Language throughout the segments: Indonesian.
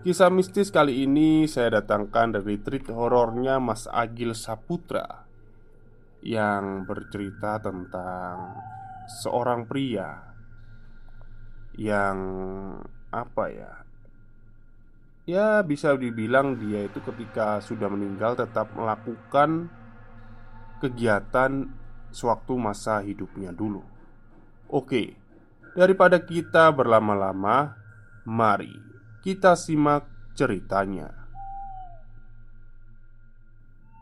Kisah mistis kali ini saya datangkan dari treat horornya Mas Agil Saputra Yang bercerita tentang seorang pria Yang apa ya Ya bisa dibilang dia itu ketika sudah meninggal tetap melakukan kegiatan sewaktu masa hidupnya dulu. Oke, daripada kita berlama-lama Mari kita simak ceritanya.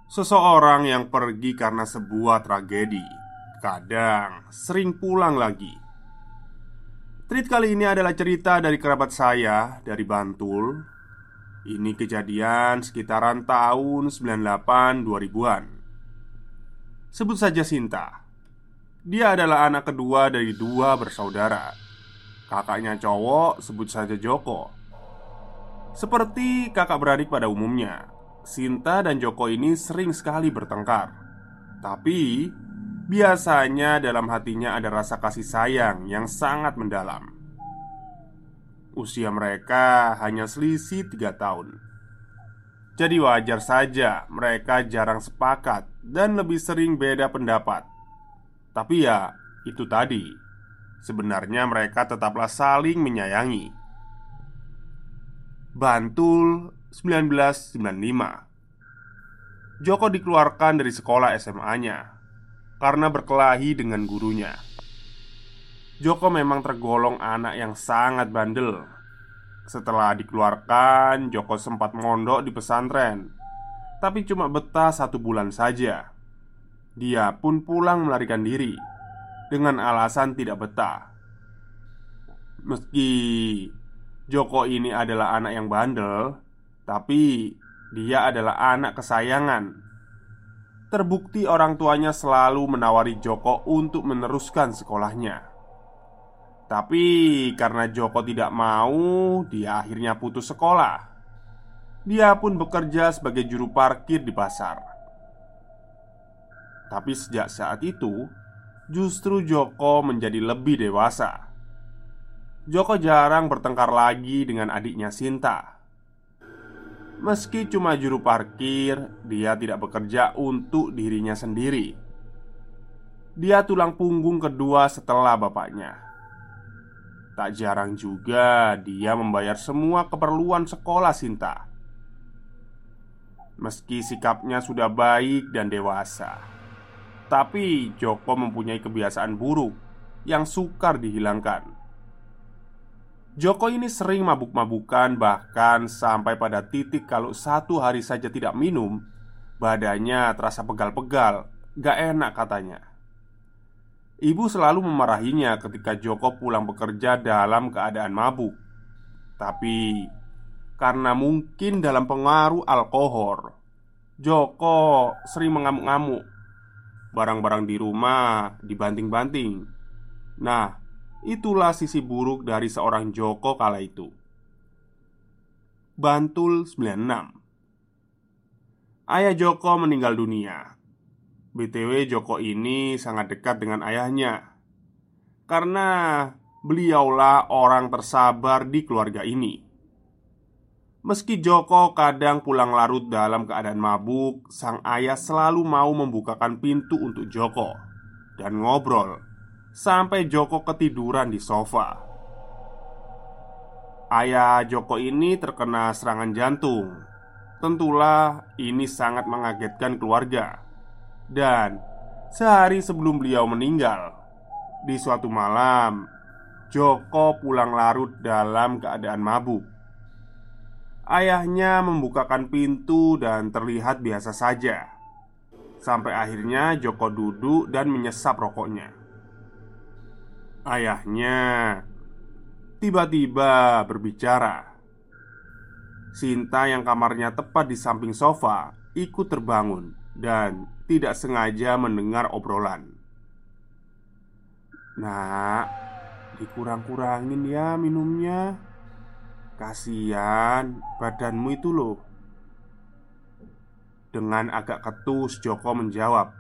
Seseorang yang pergi karena sebuah tragedi, kadang sering pulang lagi. Treat kali ini adalah cerita dari kerabat saya dari Bantul. Ini kejadian sekitaran tahun 98 2000-an. Sebut saja Sinta. Dia adalah anak kedua dari dua bersaudara. Kakaknya cowok sebut saja Joko seperti kakak beradik pada umumnya, Sinta dan Joko ini sering sekali bertengkar. Tapi biasanya dalam hatinya ada rasa kasih sayang yang sangat mendalam. Usia mereka hanya selisih tiga tahun. Jadi wajar saja mereka jarang sepakat dan lebih sering beda pendapat. Tapi ya, itu tadi. Sebenarnya mereka tetaplah saling menyayangi. Bantul 1995 Joko dikeluarkan dari sekolah SMA-nya karena berkelahi dengan gurunya. Joko memang tergolong anak yang sangat bandel. Setelah dikeluarkan, Joko sempat mondok di pesantren, tapi cuma betah satu bulan saja. Dia pun pulang melarikan diri dengan alasan tidak betah. Meski Joko ini adalah anak yang bandel, tapi dia adalah anak kesayangan. Terbukti orang tuanya selalu menawari Joko untuk meneruskan sekolahnya. Tapi karena Joko tidak mau, dia akhirnya putus sekolah. Dia pun bekerja sebagai juru parkir di pasar. Tapi sejak saat itu, justru Joko menjadi lebih dewasa. Joko jarang bertengkar lagi dengan adiknya Sinta. Meski cuma juru parkir, dia tidak bekerja untuk dirinya sendiri. Dia tulang punggung kedua setelah bapaknya. Tak jarang juga dia membayar semua keperluan sekolah Sinta. Meski sikapnya sudah baik dan dewasa, tapi Joko mempunyai kebiasaan buruk yang sukar dihilangkan. Joko ini sering mabuk-mabukan bahkan sampai pada titik kalau satu hari saja tidak minum Badannya terasa pegal-pegal, gak enak katanya. Ibu selalu memarahinya ketika Joko pulang bekerja dalam keadaan mabuk. Tapi karena mungkin dalam pengaruh alkohol Joko sering mengamuk-ngamuk. Barang-barang di rumah dibanting-banting. Nah, itulah sisi buruk dari seorang Joko kala itu. Bantul 96 Ayah Joko meninggal dunia. BTW Joko ini sangat dekat dengan ayahnya Karena beliaulah orang tersabar di keluarga ini Meski Joko kadang pulang larut dalam keadaan mabuk, sang ayah selalu mau membukakan pintu untuk Joko dan ngobrol sampai Joko ketiduran di sofa. Ayah Joko ini terkena serangan jantung. Tentulah ini sangat mengagetkan keluarga. Dan sehari sebelum beliau meninggal, di suatu malam, Joko pulang larut dalam keadaan mabuk. Ayahnya membukakan pintu dan terlihat biasa saja Sampai akhirnya Joko duduk dan menyesap rokoknya Ayahnya tiba-tiba berbicara. Sinta yang kamarnya tepat di samping sofa ikut terbangun dan tidak sengaja mendengar obrolan. Nak, dikurang-kurangin ya minumnya. Kasian badanmu itu loh. Dengan agak ketus Joko menjawab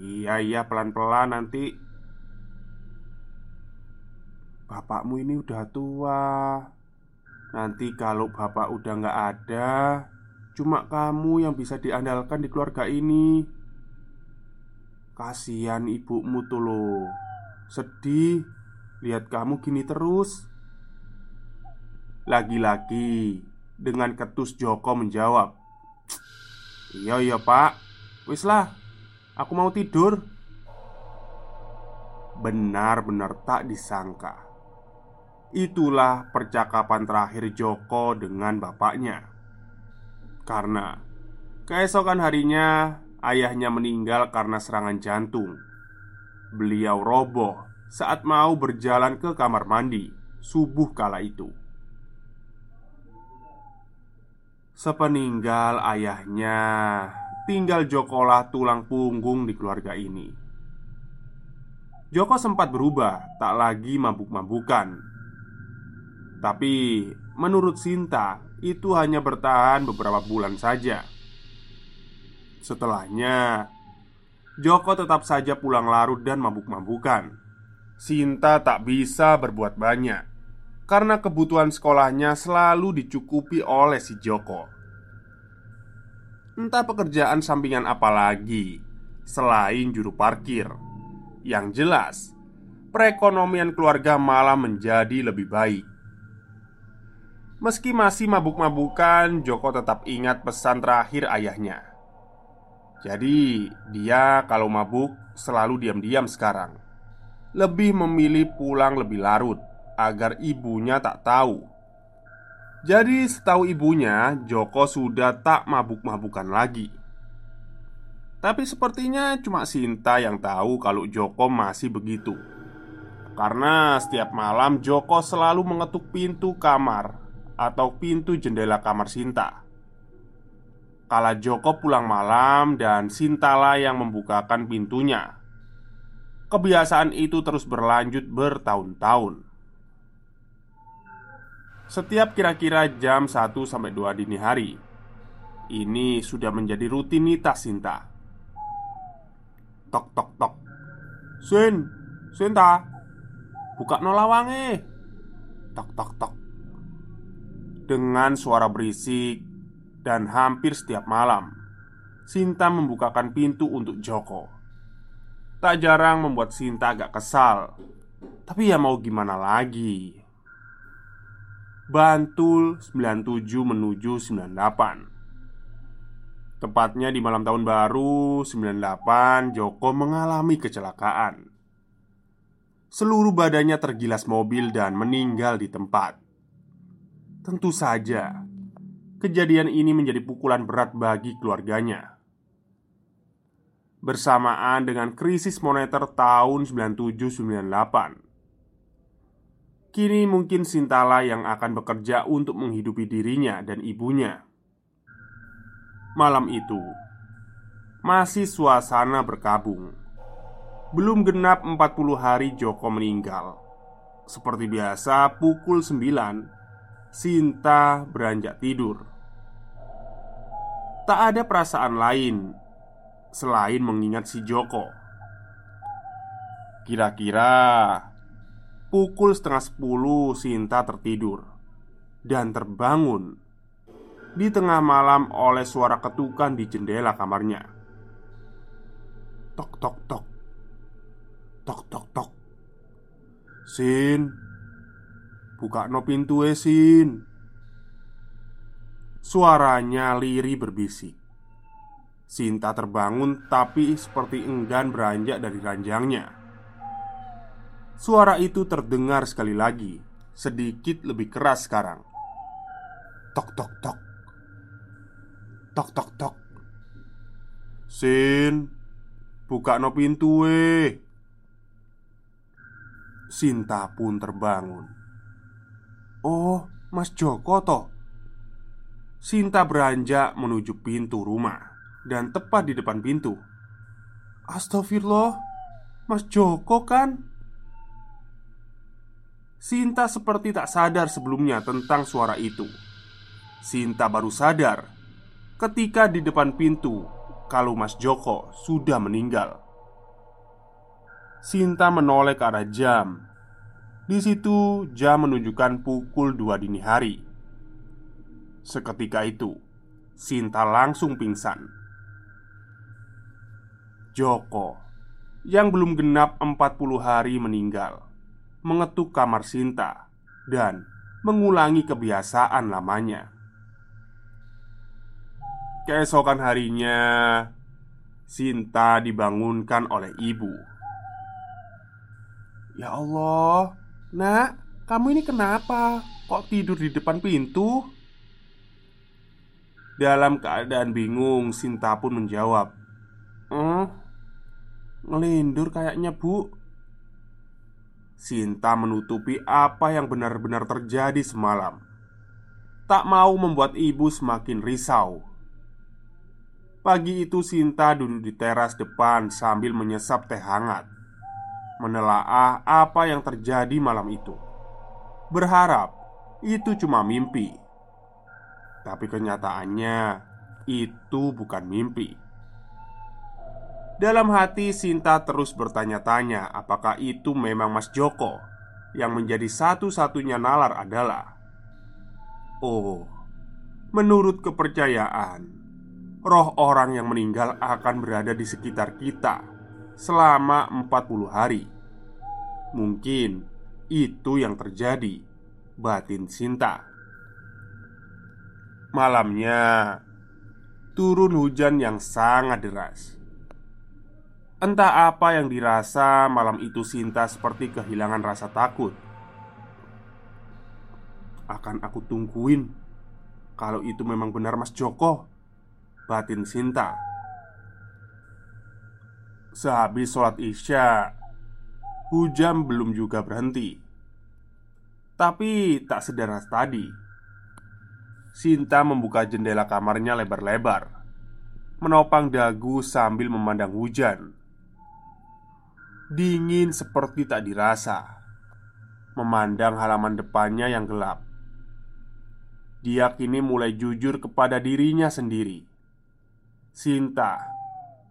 Iya iya pelan-pelan nanti Bapakmu ini udah tua. Nanti kalau bapak udah gak ada Cuma kamu yang bisa diandalkan di keluarga ini. Kasihan ibumu tuh loh. Sedih. Lihat kamu gini terus. Lagi-lagi dengan ketus Joko menjawab Iya iya pak. Wis lah Aku mau tidur. Benar-benar tak disangka Itulah percakapan terakhir Joko dengan bapaknya Karena Keesokan harinya Ayahnya meninggal karena serangan jantung Beliau roboh saat mau berjalan ke kamar mandi Subuh kala itu Sepeninggal ayahnya, tinggal Jokolah tulang punggung di keluarga ini. Joko sempat berubah, tak lagi mabuk-mabukan. Tapi menurut Sinta, itu hanya bertahan beberapa bulan saja. Setelahnya, Joko tetap saja pulang larut dan mabuk-mabukan. Sinta tak bisa berbuat banyak karena kebutuhan sekolahnya selalu dicukupi oleh si Joko. Entah pekerjaan sampingan apa lagi selain juru parkir. Yang jelas, perekonomian keluarga malah menjadi lebih baik. Meski masih mabuk-mabukan, Joko tetap ingat pesan terakhir ayahnya. Jadi, dia kalau mabuk selalu diam-diam sekarang. Lebih memilih pulang lebih larut agar ibunya tak tahu. Jadi, setahu ibunya, Joko sudah tak mabuk-mabukan lagi. Tapi sepertinya cuma Sinta yang tahu kalau Joko masih begitu. Karena setiap malam Joko selalu mengetuk pintu kamar atau pintu jendela kamar Sinta. Kala Joko pulang malam dan Sintalah yang membukakan pintunya. Kebiasaan itu terus berlanjut bertahun-tahun. Setiap kira-kira jam 1 sampai 2 dini hari Ini sudah menjadi rutinitas Sinta Tok tok tok Sin, Sinta Buka nolawange Tok tok tok Dengan suara berisik Dan hampir setiap malam. Sinta membukakan pintu untuk Joko. Tak jarang membuat Sinta agak kesal. Tapi ya mau gimana lagi? Bantul 97 menuju 98 Tepatnya di malam tahun baru 98 Joko mengalami kecelakaan. Seluruh badannya tergilas mobil dan meninggal di tempat Tentu saja Kejadian ini menjadi pukulan berat bagi keluarganya Bersamaan dengan krisis moneter tahun 97-98 Kini mungkin Sintala yang akan bekerja untuk menghidupi dirinya dan ibunya. Malam itu masih suasana berkabung. Belum genap 40 hari Joko meninggal Seperti biasa pukul 9 Sinta beranjak tidur. Tak ada perasaan lain Selain mengingat si Joko. Kira-kira Pukul setengah sepuluh Sinta tertidur Dan terbangun Di tengah malam oleh suara ketukan di jendela kamarnya. Tok tok tok. Tok tok tok. Sin Buka no pintu eh Sin. Suaranya liri berbisik. Sinta terbangun tapi seperti enggan beranjak dari ranjangnya. Suara itu terdengar sekali lagi Sedikit lebih keras sekarang. Tok tok tok. Tok tok tok. Sin Buka no pintu we Sinta pun terbangun Oh Mas Joko toh Sinta beranjak menuju pintu rumah Dan tepat di depan pintu Astagfirullah Mas Joko kan? Sinta seperti tak sadar sebelumnya tentang suara itu. Sinta baru sadar ketika di depan pintu kalau Mas Joko sudah meninggal. Sinta menoleh ke arah jam. Di situ jam menunjukkan pukul 2 dini hari. Seketika itu, Sinta langsung pingsan. Joko yang belum genap 40 hari meninggal mengetuk kamar Sinta dan mengulangi kebiasaan lamanya. Keesokan harinya, Sinta dibangunkan oleh ibu. "Ya Allah, Nak, kamu ini kenapa? Kok tidur di depan pintu?" Dalam keadaan bingung, Sinta pun menjawab, "Eh, ngelindur kayaknya, Bu." Sinta menutupi apa yang benar-benar terjadi semalam. Tak mau membuat ibu semakin risau. Pagi itu Sinta duduk di teras depan sambil menyesap teh hangat Menelaah apa yang terjadi malam itu. Berharap itu cuma mimpi. Tapi kenyataannya itu bukan mimpi. Dalam hati Sinta terus bertanya-tanya apakah itu memang Mas Joko? Yang menjadi satu-satunya nalar adalah Oh, menurut kepercayaan Roh orang yang meninggal akan berada di sekitar kita Selama 40 hari Mungkin itu yang terjadi Batin Sinta. Malamnya Turun hujan yang sangat deras. Entah apa yang dirasa malam itu Sinta seperti kehilangan rasa takut. Akan aku tungguin Kalau itu memang benar Mas Joko Batin Sinta. Sehabis sholat isya Hujan belum juga berhenti. Tapi tak sederhana tadi Sinta membuka jendela kamarnya lebar-lebar Menopang dagu sambil memandang hujan. Dingin seperti tak dirasa Memandang halaman depannya yang gelap. Dia kini mulai jujur kepada dirinya sendiri. Sinta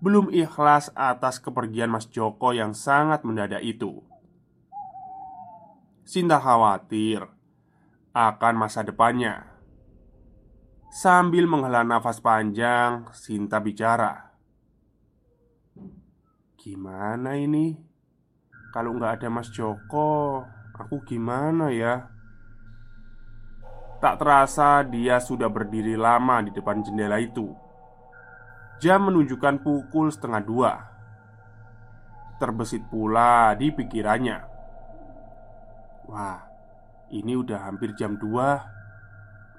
Belum ikhlas atas kepergian Mas Joko yang sangat mendadak itu Sinta khawatir Akan masa depannya Sambil menghela nafas panjang Sinta bicara Gimana ini? Kalau nggak ada Mas Joko, aku gimana ya? Tak terasa dia sudah berdiri lama di depan jendela itu Jam menunjukkan pukul setengah dua. Terbesit pula di pikirannya. Wah, ini udah hampir jam dua.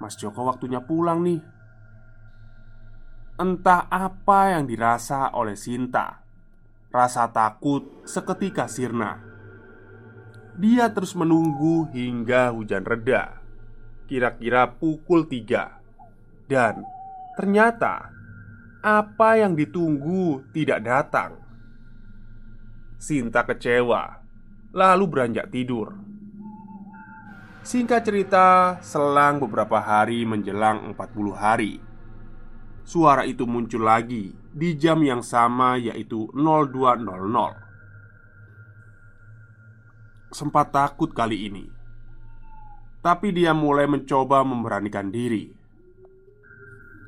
Mas Joko waktunya pulang nih. Entah apa yang dirasa oleh Sinta. Rasa takut seketika sirna. Dia terus menunggu hingga hujan reda, kira-kira pukul tiga, dan ternyata apa yang ditunggu tidak datang. Sinta kecewa, lalu beranjak tidur. Singkat cerita, selang beberapa hari menjelang 40 hari Suara itu muncul lagi di jam yang sama yaitu 0200 Sempat takut kali ini Tapi dia mulai mencoba memberanikan diri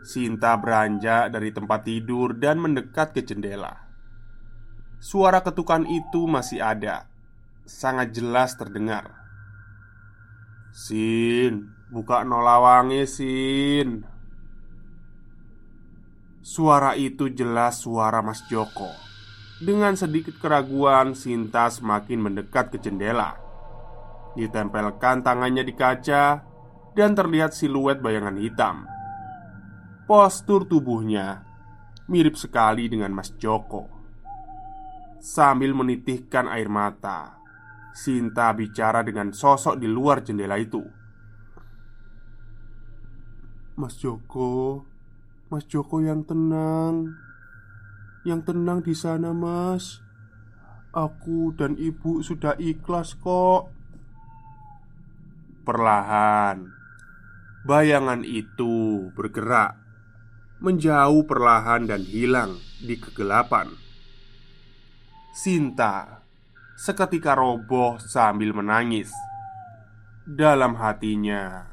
Sinta beranjak dari tempat tidur dan mendekat ke jendela. Suara ketukan itu masih ada. Sangat jelas terdengar. Sin, buka nolawangi Sin. Suara itu jelas suara Mas Joko. Dengan sedikit keraguan Sinta semakin mendekat ke jendela. Ditempelkan tangannya di kaca Dan terlihat siluet bayangan hitam Postur tubuhnya mirip sekali dengan Mas Joko. Sambil menitihkan air mata Sinta bicara dengan sosok di luar jendela itu. Mas Joko Mas Joko yang tenang Yang tenang di sana mas. Aku dan ibu sudah ikhlas kok. Perlahan Bayangan itu bergerak Menjauh perlahan dan hilang di kegelapan Sinta seketika roboh sambil menangis. Dalam hatinya,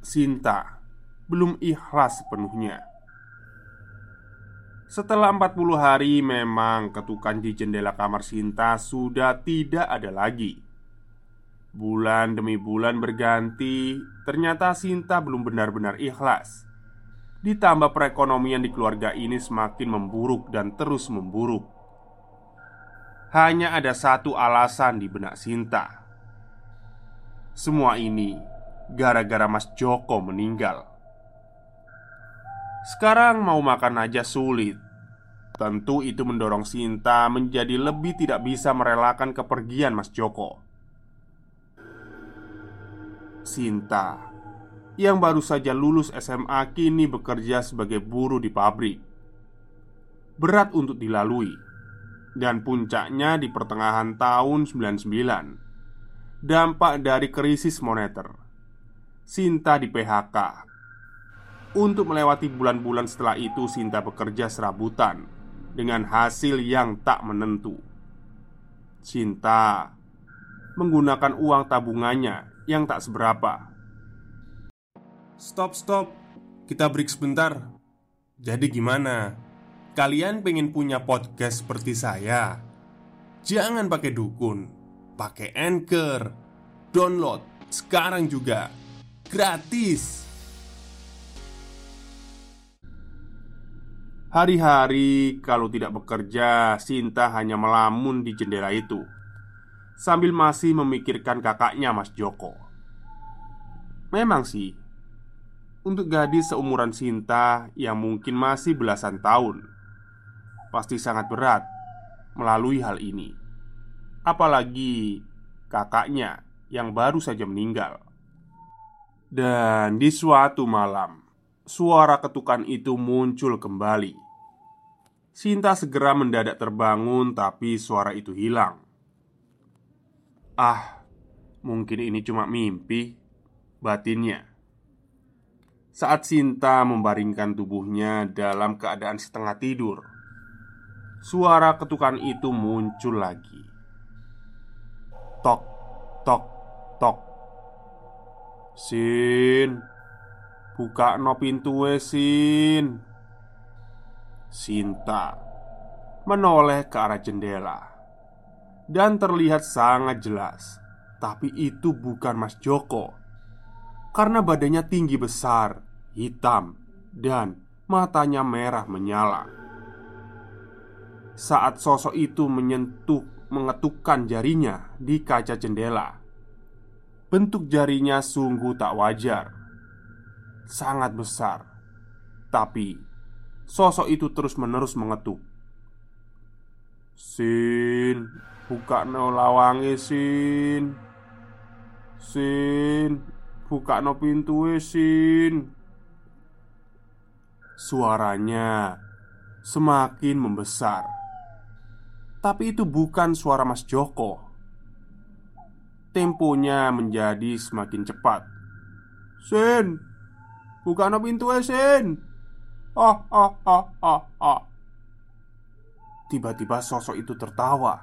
Sinta belum ikhlas sepenuhnya. Setelah 40 hari memang ketukan di jendela kamar Sinta sudah tidak ada lagi Bulan demi bulan berganti Ternyata Sinta belum benar-benar ikhlas Ditambah perekonomian di keluarga ini semakin memburuk dan terus memburuk hanya ada satu alasan di benak Sinta. Semua ini gara-gara Mas Joko meninggal. Sekarang mau makan aja sulit. Tentu itu mendorong Sinta menjadi lebih tidak bisa merelakan kepergian Mas Joko. Sinta yang baru saja lulus SMA kini bekerja sebagai buruh di pabrik. Berat untuk dilalui. Dan puncaknya di pertengahan tahun 99 Dampak dari krisis moneter. Sinta di PHK Untuk melewati bulan-bulan setelah itu Sinta bekerja serabutan Dengan hasil yang tak menentu. Sinta Menggunakan uang tabungannya yang tak seberapa Stop, stop Kita break sebentar Jadi gimana? Kalian pengen punya podcast seperti saya? Jangan pakai dukun, pakai anchor, download sekarang juga gratis. Hari-hari kalau tidak bekerja, Sinta hanya melamun di jendela itu sambil masih memikirkan kakaknya, Mas Joko. Memang sih, untuk gadis seumuran Sinta yang mungkin masih belasan tahun, pasti sangat berat melalui hal ini. Apalagi kakaknya yang baru saja meninggal. Dan di suatu malam, suara ketukan itu muncul kembali. Sinta segera mendadak terbangun, tapi suara itu hilang. Ah, mungkin ini cuma mimpi, batinnya. Saat Sinta membaringkan tubuhnya dalam keadaan setengah tidur, Suara ketukan itu muncul lagi. Tok, tok, tok. Sin Buka no pintu Sin. Sinta Menoleh ke arah jendela Dan terlihat sangat jelas Tapi itu bukan Mas Joko Karena badannya tinggi besar Hitam Dan matanya merah menyala saat sosok itu menyentuh mengetukkan jarinya di kaca jendela. Bentuk jarinya sungguh tak wajar, sangat besar, tapi sosok itu terus-menerus mengetuk. Sin, buka no lawangi Sin. Sin, buka no pintu Sin. Suaranya semakin membesar Tapi itu bukan suara Mas Joko. Temponya menjadi semakin cepat. Sin, buka no pintu Sin. Ah ah ah ah ah. Tiba-tiba sosok itu tertawa.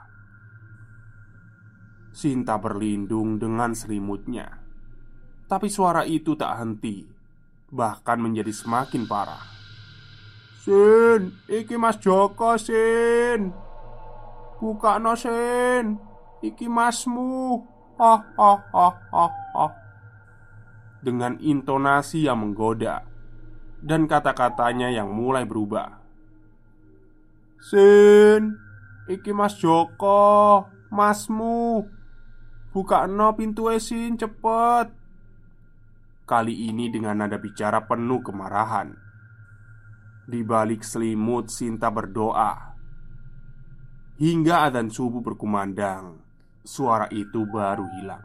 Sinta berlindung dengan selimutnya. Tapi suara itu tak henti, bahkan menjadi semakin parah. Sin, iki Mas Joko, Sin. Buka no, Sin. Iki masmu. Ah, ah, ah, ah, ah. Dengan intonasi yang menggoda dan kata-katanya yang mulai berubah. Sin, iki Mas Joko, masmu. Buka no pintu Sin, cepet. Kali ini dengan nada bicara penuh kemarahan. Di balik selimut Sinta berdoa. Hingga adzan subuh berkumandang Suara itu baru hilang.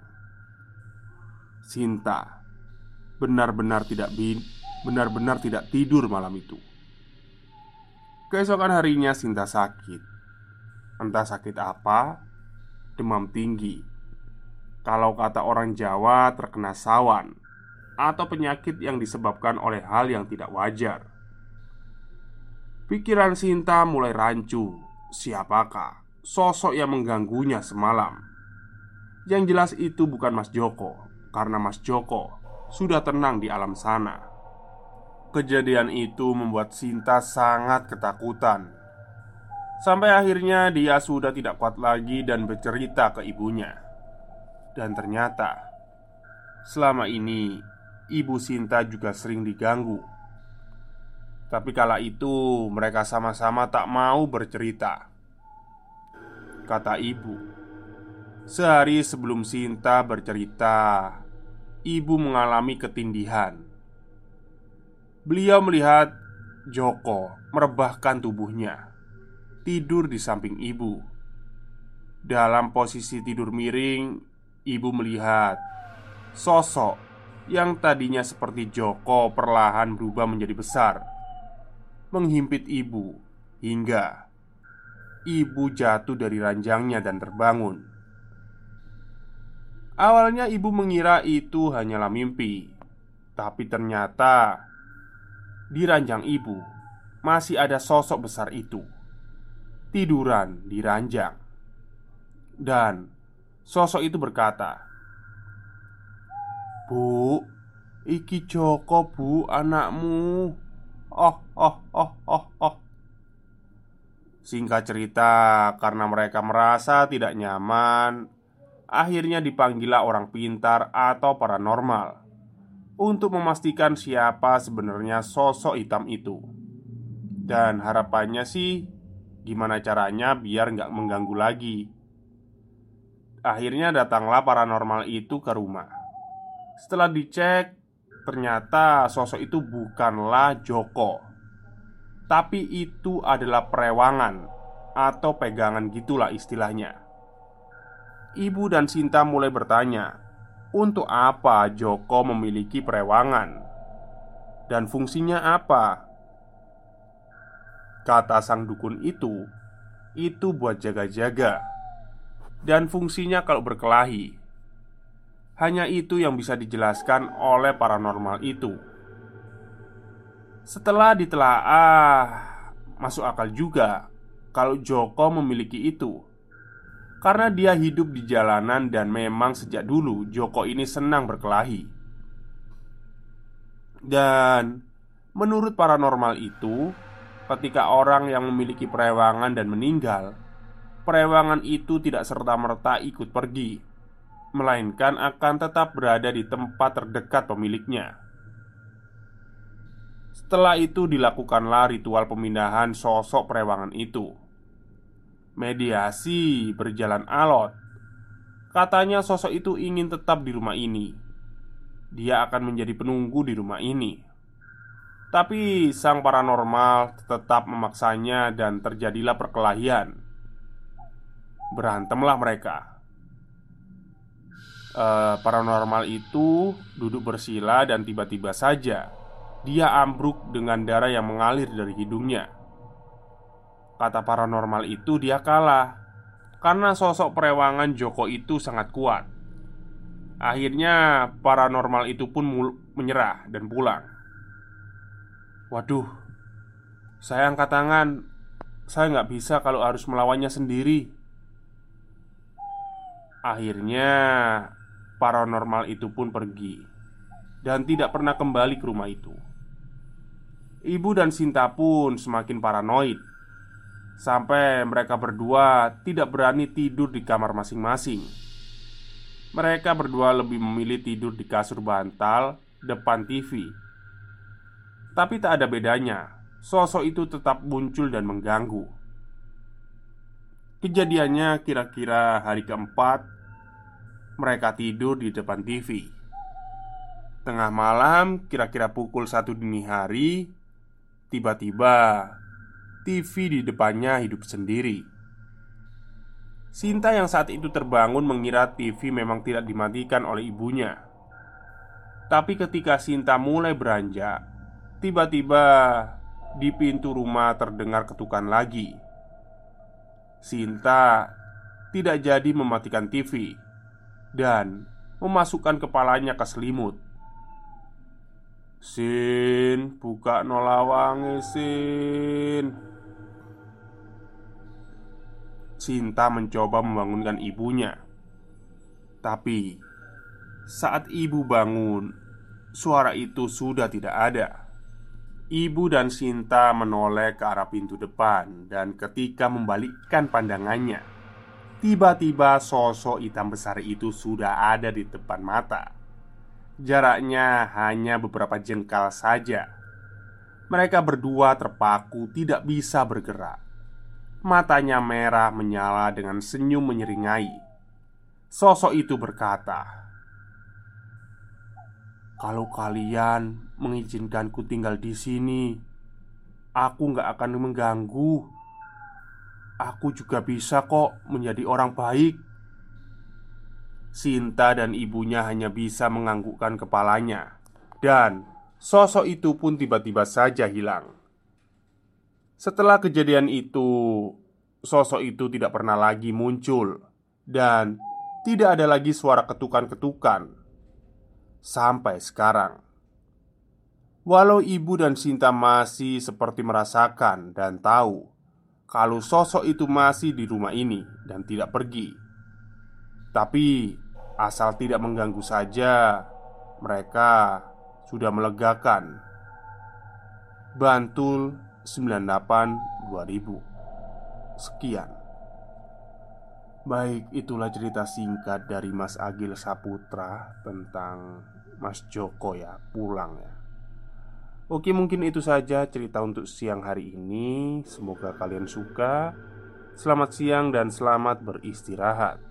Sinta Benar-benar tidak Benar-benar tidak tidur malam itu. Keesokan harinya Sinta sakit. Entah sakit apa Demam tinggi. Kalau kata orang Jawa terkena sawan Atau penyakit yang disebabkan oleh hal yang tidak wajar Pikiran Sinta mulai rancu. Siapakah sosok yang mengganggunya semalam? Yang jelas itu bukan Mas Joko, karena Mas Joko sudah tenang di alam sana. Kejadian itu membuat Sinta sangat ketakutan. Sampai akhirnya dia sudah tidak kuat lagi dan bercerita ke ibunya. Dan ternyata selama ini ibu Sinta juga sering diganggu tapi kala itu mereka sama-sama tak mau bercerita. Kata ibu Sehari sebelum Sinta bercerita Ibu mengalami ketindihan. Beliau melihat Joko merebahkan tubuhnya Tidur di samping ibu. Dalam posisi tidur miring Ibu melihat Sosok yang tadinya seperti Joko perlahan berubah menjadi besar menghimpit ibu hingga ibu jatuh dari ranjangnya dan terbangun. Awalnya ibu mengira itu hanyalah mimpi, tapi ternyata di ranjang ibu masih ada sosok besar itu tiduran di ranjang, dan sosok itu berkata, "Bu, iki Joko, Bu, anakmu." Oh, oh, oh, oh, oh. Singkat cerita, karena mereka merasa tidak nyaman, akhirnya dipanggillah orang pintar atau paranormal untuk memastikan siapa sebenarnya sosok hitam itu. Dan harapannya sih, gimana caranya biar nggak mengganggu lagi. Akhirnya datanglah paranormal itu ke rumah. Setelah dicek, Ternyata sosok itu bukanlah Joko Tapi itu adalah perewangan Atau pegangan gitulah istilahnya Ibu dan Sinta mulai bertanya Untuk apa Joko memiliki perewangan? Dan fungsinya apa? Kata sang dukun itu Itu buat jaga-jaga Dan fungsinya kalau berkelahi hanya itu yang bisa dijelaskan oleh paranormal itu. Setelah ditelaah, masuk akal juga kalau Joko memiliki itu. Karena dia hidup di jalanan dan memang sejak dulu Joko ini senang berkelahi. Dan menurut paranormal itu, ketika orang yang memiliki perewangan dan meninggal, perewangan itu tidak serta-merta ikut pergi melainkan akan tetap berada di tempat terdekat pemiliknya. Setelah itu dilakukanlah ritual pemindahan sosok perewangan itu. Mediasi berjalan alot. Katanya sosok itu ingin tetap di rumah ini. Dia akan menjadi penunggu di rumah ini. Tapi sang paranormal tetap memaksanya dan terjadilah perkelahian. Berantemlah mereka uh, paranormal itu duduk bersila dan tiba-tiba saja dia ambruk dengan darah yang mengalir dari hidungnya. Kata paranormal itu dia kalah karena sosok perewangan Joko itu sangat kuat. Akhirnya, paranormal itu pun menyerah dan pulang. Waduh, saya angkat tangan. Saya nggak bisa kalau harus melawannya sendiri. Akhirnya, paranormal itu pun pergi dan tidak pernah kembali ke rumah itu. Ibu dan Sinta pun semakin paranoid sampai mereka berdua tidak berani tidur di kamar masing-masing. Mereka berdua lebih memilih tidur di kasur bantal depan TV. Tapi tak ada bedanya, sosok itu tetap muncul dan mengganggu. Kejadiannya kira-kira hari keempat, mereka tidur di depan TV. Tengah malam, kira-kira pukul satu dini hari, tiba-tiba TV di depannya hidup sendiri. Sinta yang saat itu terbangun mengira TV memang tidak dimatikan oleh ibunya. Tapi ketika Sinta mulai beranjak, tiba-tiba di pintu rumah terdengar ketukan lagi. Sinta tidak jadi mematikan TV dan memasukkan kepalanya ke selimut. Sin, buka nolawangi Sin. Sinta mencoba membangunkan ibunya. Tapi Saat ibu bangun Suara itu sudah tidak ada. Ibu dan Sinta menoleh ke arah pintu depan Dan ketika membalikkan pandangannya Tiba-tiba sosok hitam besar itu sudah ada di depan mata Jaraknya hanya beberapa jengkal saja. Mereka berdua terpaku, tidak bisa bergerak. Matanya merah menyala dengan senyum menyeringai. Sosok itu berkata, "Kalau kalian mengizinkanku tinggal di sini, aku nggak akan mengganggu. Aku juga bisa kok menjadi orang baik." Sinta dan ibunya hanya bisa menganggukkan kepalanya, dan sosok itu pun tiba-tiba saja hilang. Setelah kejadian itu, sosok itu tidak pernah lagi muncul, dan tidak ada lagi suara ketukan-ketukan sampai sekarang. Walau ibu dan Sinta masih seperti merasakan dan tahu kalau sosok itu masih di rumah ini dan tidak pergi tapi asal tidak mengganggu saja, mereka sudah melegakan. Bantul 98 2000 Sekian Baik, itulah cerita singkat dari Mas Agil Saputra tentang Mas Joko ya, pulang ya. Oke, mungkin itu saja cerita untuk siang hari ini. Semoga kalian suka. Selamat siang dan selamat beristirahat.